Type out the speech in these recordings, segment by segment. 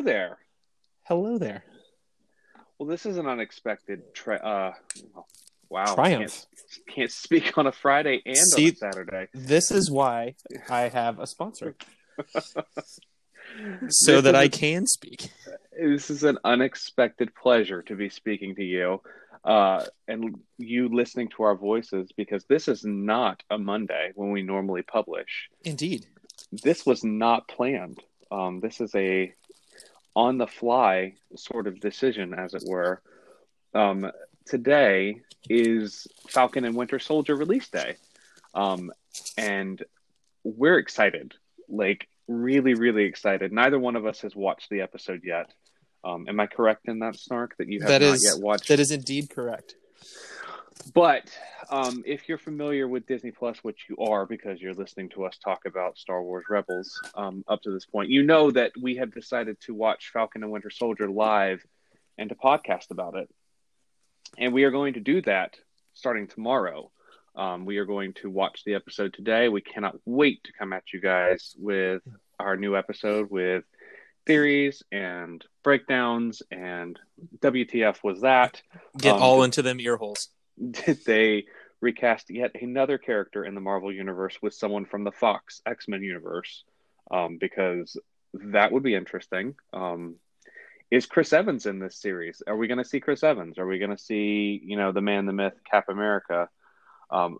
Hello there. Hello there. Well, this is an unexpected. Tri- uh, wow. Triumph. Can't, can't speak on a Friday and See- on a Saturday. This is why I have a sponsor. so that I can speak. This is an unexpected pleasure to be speaking to you, uh, and you listening to our voices because this is not a Monday when we normally publish. Indeed. this was not planned. Um, this is a on the fly sort of decision, as it were. Um, today is Falcon and Winter Soldier release day, um, and we're excited. Like really, really excited. Neither one of us has watched the episode yet. Um, am I correct in that snark that you have That not is- yet watched? That is indeed correct. But um, if you're familiar with Disney Plus, which you are because you're listening to us talk about Star Wars Rebels um, up to this point, you know that we have decided to watch Falcon and Winter Soldier live and to podcast about it. And we are going to do that starting tomorrow. Um, we are going to watch the episode today. We cannot wait to come at you guys with our new episode with theories and breakdowns and WTF was that Get Um, all into them ear holes. Did they recast yet another character in the Marvel universe with someone from the Fox X Men universe? Um, because that would be interesting. Um, is Chris Evans in this series? Are we going to see Chris Evans? Are we going to see you know the man, the myth, Cap America? Um,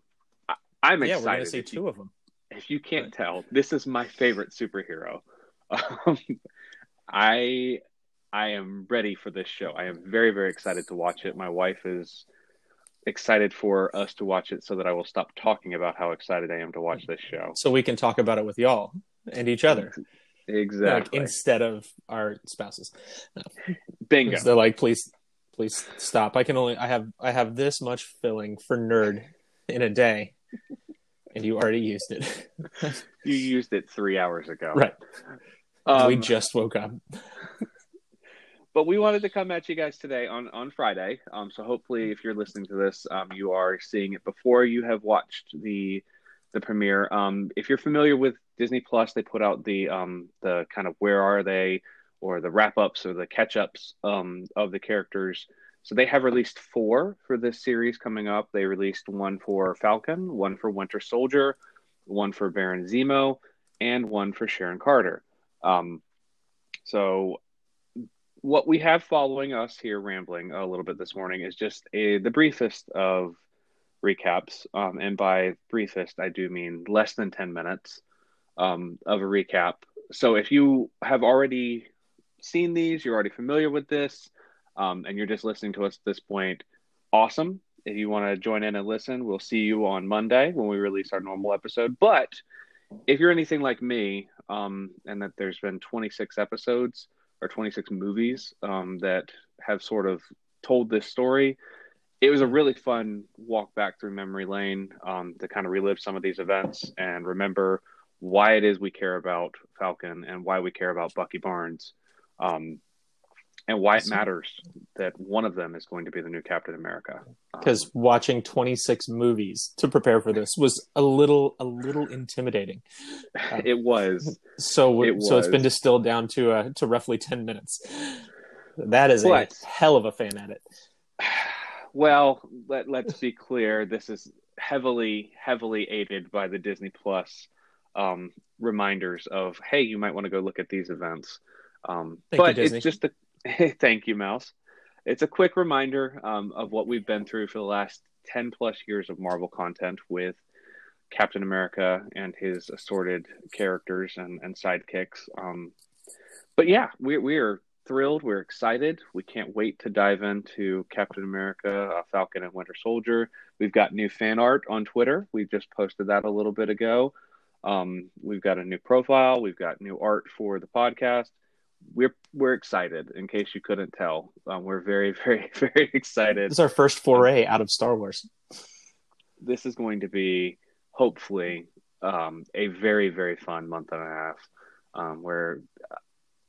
I, I'm Yeah, excited. we're going to see two of them. if you can't tell, this is my favorite superhero. Um, I I am ready for this show. I am very very excited to watch it. My wife is excited for us to watch it so that I will stop talking about how excited I am to watch this show. So we can talk about it with y'all and each other. Like, Exactly. instead of our spouses. Bingo. Because They're like, please, please stop. I can only, I have, I have this much filling for nerd in a day, and you already used it. You used it three hours ago. right. Um, we just woke up. But we wanted to come at you guys today on on Friday. Um, so hopefully, if you're listening to this, um, you are seeing it before you have watched the the premiere. Um, if you're familiar with Disney Plus, they put out the um the kind of where are they or the wrap ups or the catch ups um of the characters. So they have released four for this series coming up. They released one for Falcon, one for Winter Soldier, one for Baron Zemo, and one for Sharon Carter. Um, so what we have following us here rambling a little bit this morning is just a, the briefest of recaps. Um, and by briefest i do mean less than 10 minutes um, of a recap. So if you have already seen these you're already familiar with this um, and you're just listening to us at this point awesome. If you want to join in and listen we'll see you on monday when we release our normal episode. But if you're anything like me um, and that there's been 26 episodes or 26 movies um, that have sort of told this story. It was a really fun walk back through memory lane um, to kind of relive some of these events and remember why it is we care about Falcon and why we care about Bucky Barnes um, and why it matters that one of them is going to be the new Captain America. Um, Because watching 26 movies to prepare for this was a little, a little intimidating. it was. So, It so it's been distilled down to uh, to roughly 10 minutes. That is But- a hell of a fan edit. Well, let, let's be clear. This is heavily, heavily aided by the Disney Plus um, reminders of, hey, you might want to go look at these events. Um, Thank but it's just thank you, Mouse. It's a quick reminder um, of what we've been through for the last 10 plus years of Marvel content with Captain America and his assorted characters and, and sidekicks. Um, but yeah, we, we are thrilled. We're excited. We can't wait to dive into Captain America, uh, Falcon, and Winter Soldier. We've got new fan art on Twitter. We just posted that a little bit ago. Um, we've got a new profile. We've got new art for the podcast. We're we're excited. In case you couldn't tell, um, we're very very very excited. This is our first foray out of Star Wars. This is going to be hopefully um, a very very fun month and a half. Um, where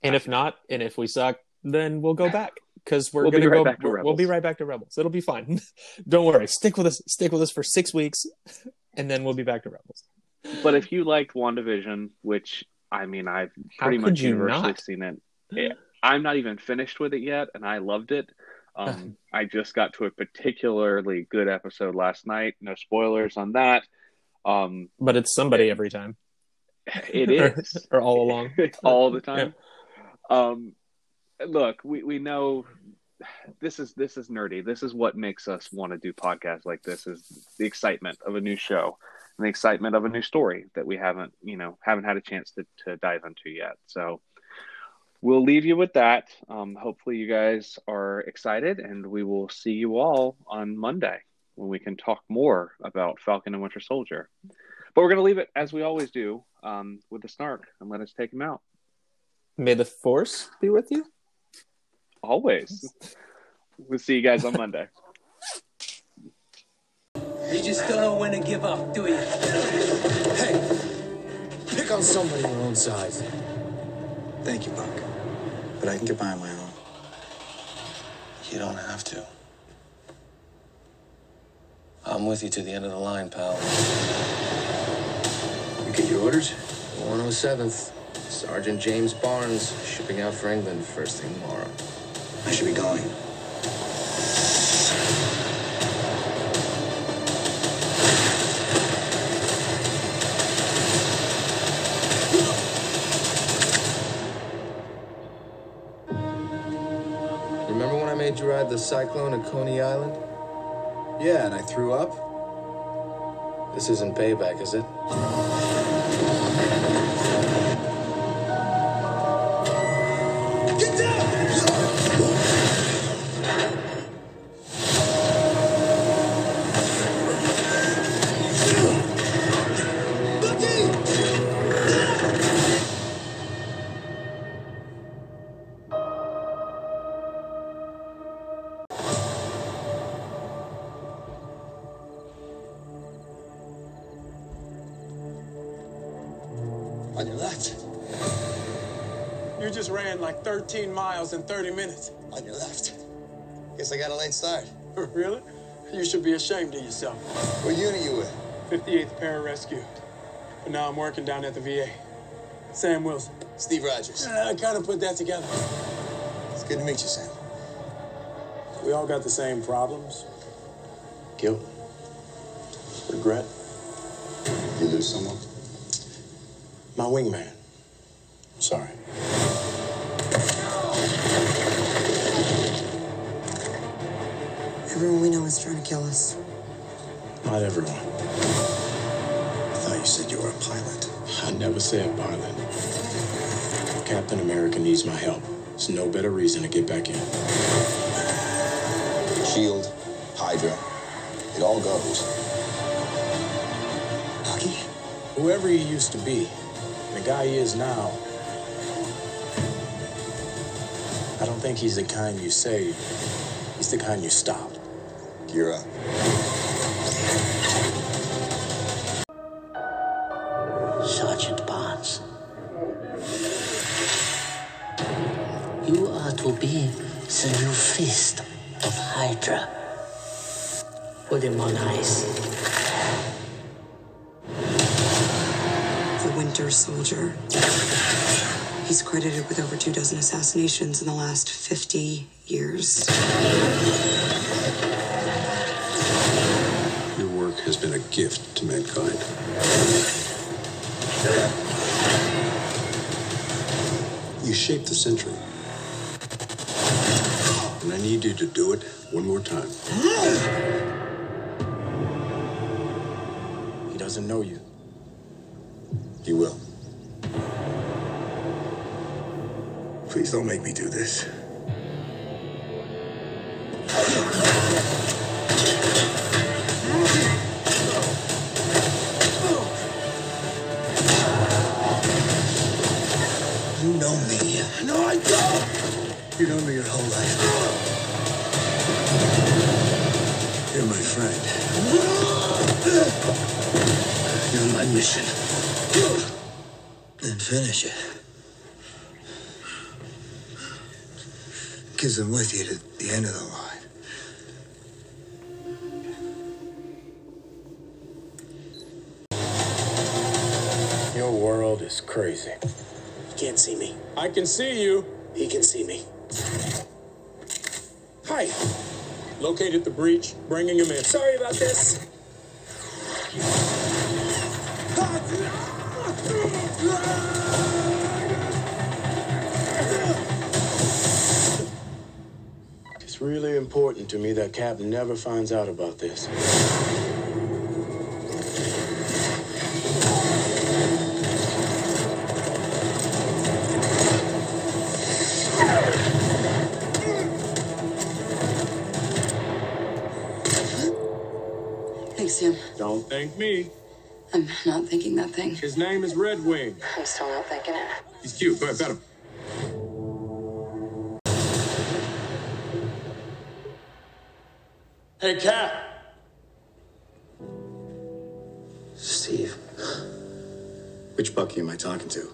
And if not, and if we suck, then we'll go back because we're We'll be gonna right go. back to we'll, we'll be right back to Rebels. It'll be fine. Don't worry. Stick with us. Stick with us for six weeks, and then we'll be back to Rebels. but if you liked WandaVision, which I mean I've pretty much universally not? seen it. Yeah, I'm not even finished with it yet, and I loved it. Um, I just got to a particularly good episode last night. No spoilers on that. Um, but it's somebody every time. It is, or all along, all the time. Yeah. Um, look, we we know this is this is nerdy. This is what makes us want to do podcasts like this. Is the excitement of a new show and the excitement of a new story that we haven't you know haven't had a chance to to dive into yet. So we'll leave you with that. Um, hopefully, you guys are excited, and we will see you all on Monday when we can talk more about Falcon and Winter Soldier. But we're going to leave it as we always do um, with the snark and let us take him out. May the force be with you. Always. We'll see you guys on Monday. You just don't know when to give up, do you? Hey, pick on somebody your own size. Thank you, Buck. But I can get by on my own. You don't have to. I'm with you to the end of the line, pal. You get your orders? 107th. Sergeant James Barnes, shipping out for England first thing tomorrow. I should be going. The Cyclone at Coney Island? Yeah, and I threw up? This isn't payback, is it? Just ran like 13 miles in 30 minutes. On your left. Guess I got a late start. really? You should be ashamed of yourself. What unit are you with? 58th Pararescue. But now I'm working down at the VA. Sam Wilson. Steve Rogers. I kind of put that together. It's good to meet you, Sam. We all got the same problems. Guilt. Regret. You lose someone? My wingman. Sorry. Kill us. Not everyone. I thought you said you were a pilot. I never said pilot. Captain America needs my help. There's no better reason to get back in. Shield, Hydra. It all goes. Bucky? Whoever he used to be, the guy he is now, I don't think he's the kind you save. He's the kind you stop. Gear up. Sergeant Barnes. You are to be the new fist of Hydra. Put him on ice. The Winter Soldier. He's credited with over two dozen assassinations in the last 50 years. Your work has been a gift to mankind. You shaped the century. And I need you to do it one more time. He doesn't know you. He will. Please don't make me do this. You're my friend. You're my mission. Then finish it. Because I'm with you to the end of the line. Your world is crazy. You can't see me. I can see you. He can see me. Hi. Located the breach, bringing him in. Sorry about this. It's really important to me that Cap never finds out about this. Don't thank me. I'm not thinking that thing. His name is Redwing. I'm still not thinking it. He's cute. Go ahead, pet him. Hey, Cap. Steve. Which Bucky am I talking to?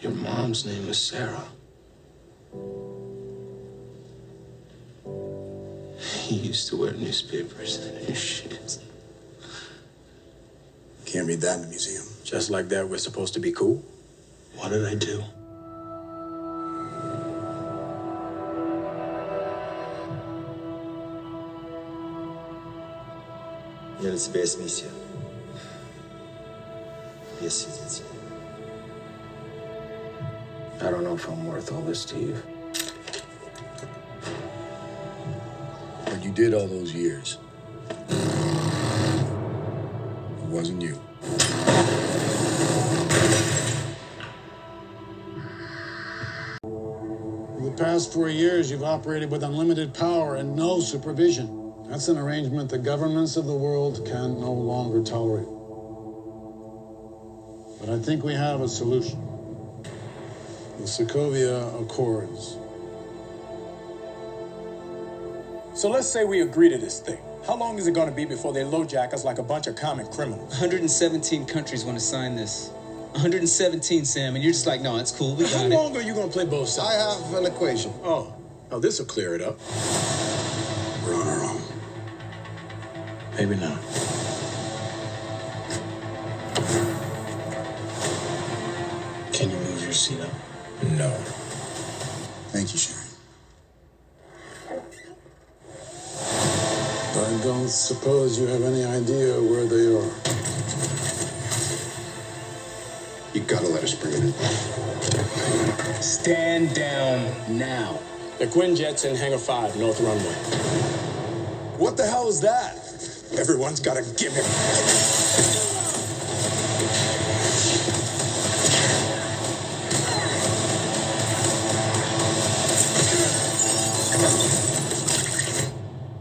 Your mom's name is Sarah. He used to wear newspapers in his shoes. Can't read that in the museum. Just like that, we're supposed to be cool? What did I do? Я на тебя есть миссия. Без свидетелей. I don't know if I'm worth all this, Steve. What you Did all those years. It wasn't you. For the past four years, you've operated with unlimited power and no supervision. That's an arrangement the governments of the world can no longer tolerate. But I think we have a solution. The Sokovia Accords. So let's say we agree to this thing. How long is it going to be before they LoJack us like a bunch of common criminals? 117 countries want to sign this. 117, Sam, and you're just like, no, it's cool. We got How it. long are you going to play both sides? I have an equation. Oh, Oh, this will clear it up. We're on our own. Maybe not. Can you move your seat up? No. Thank you, Sharon. I don't suppose you have any idea where they are. You gotta let us bring it in. stand down now. The Quinjet's in Hangar 5, North Runway. What the hell is that? Everyone's gotta give him.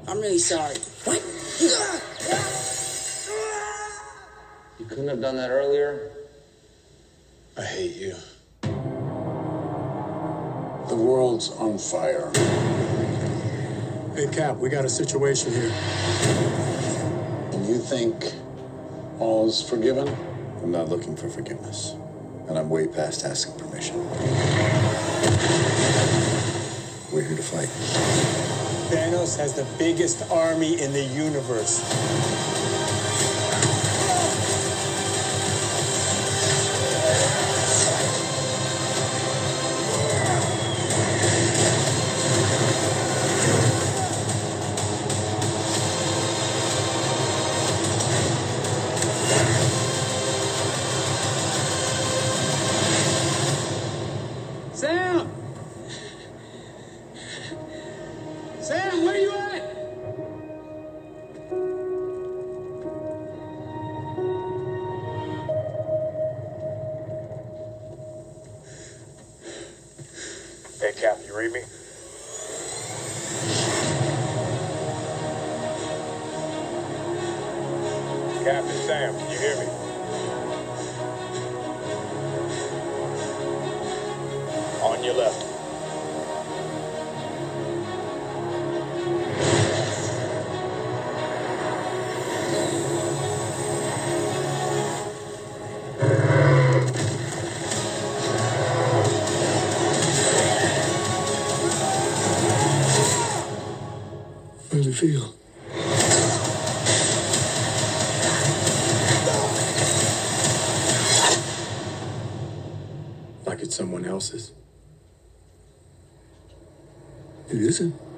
I'm really sorry. What? You couldn't have done that earlier? I hate you. The world's on fire. Hey, Cap, we got a situation here. And you think all's forgiven? I'm not looking for forgiveness. And I'm way past asking permission. We're here to fight. Thanos has the biggest army in the universe. Hey, Cap, you read me? Captain Sam, can you hear me? Feel? Like it's someone else's. It isn't.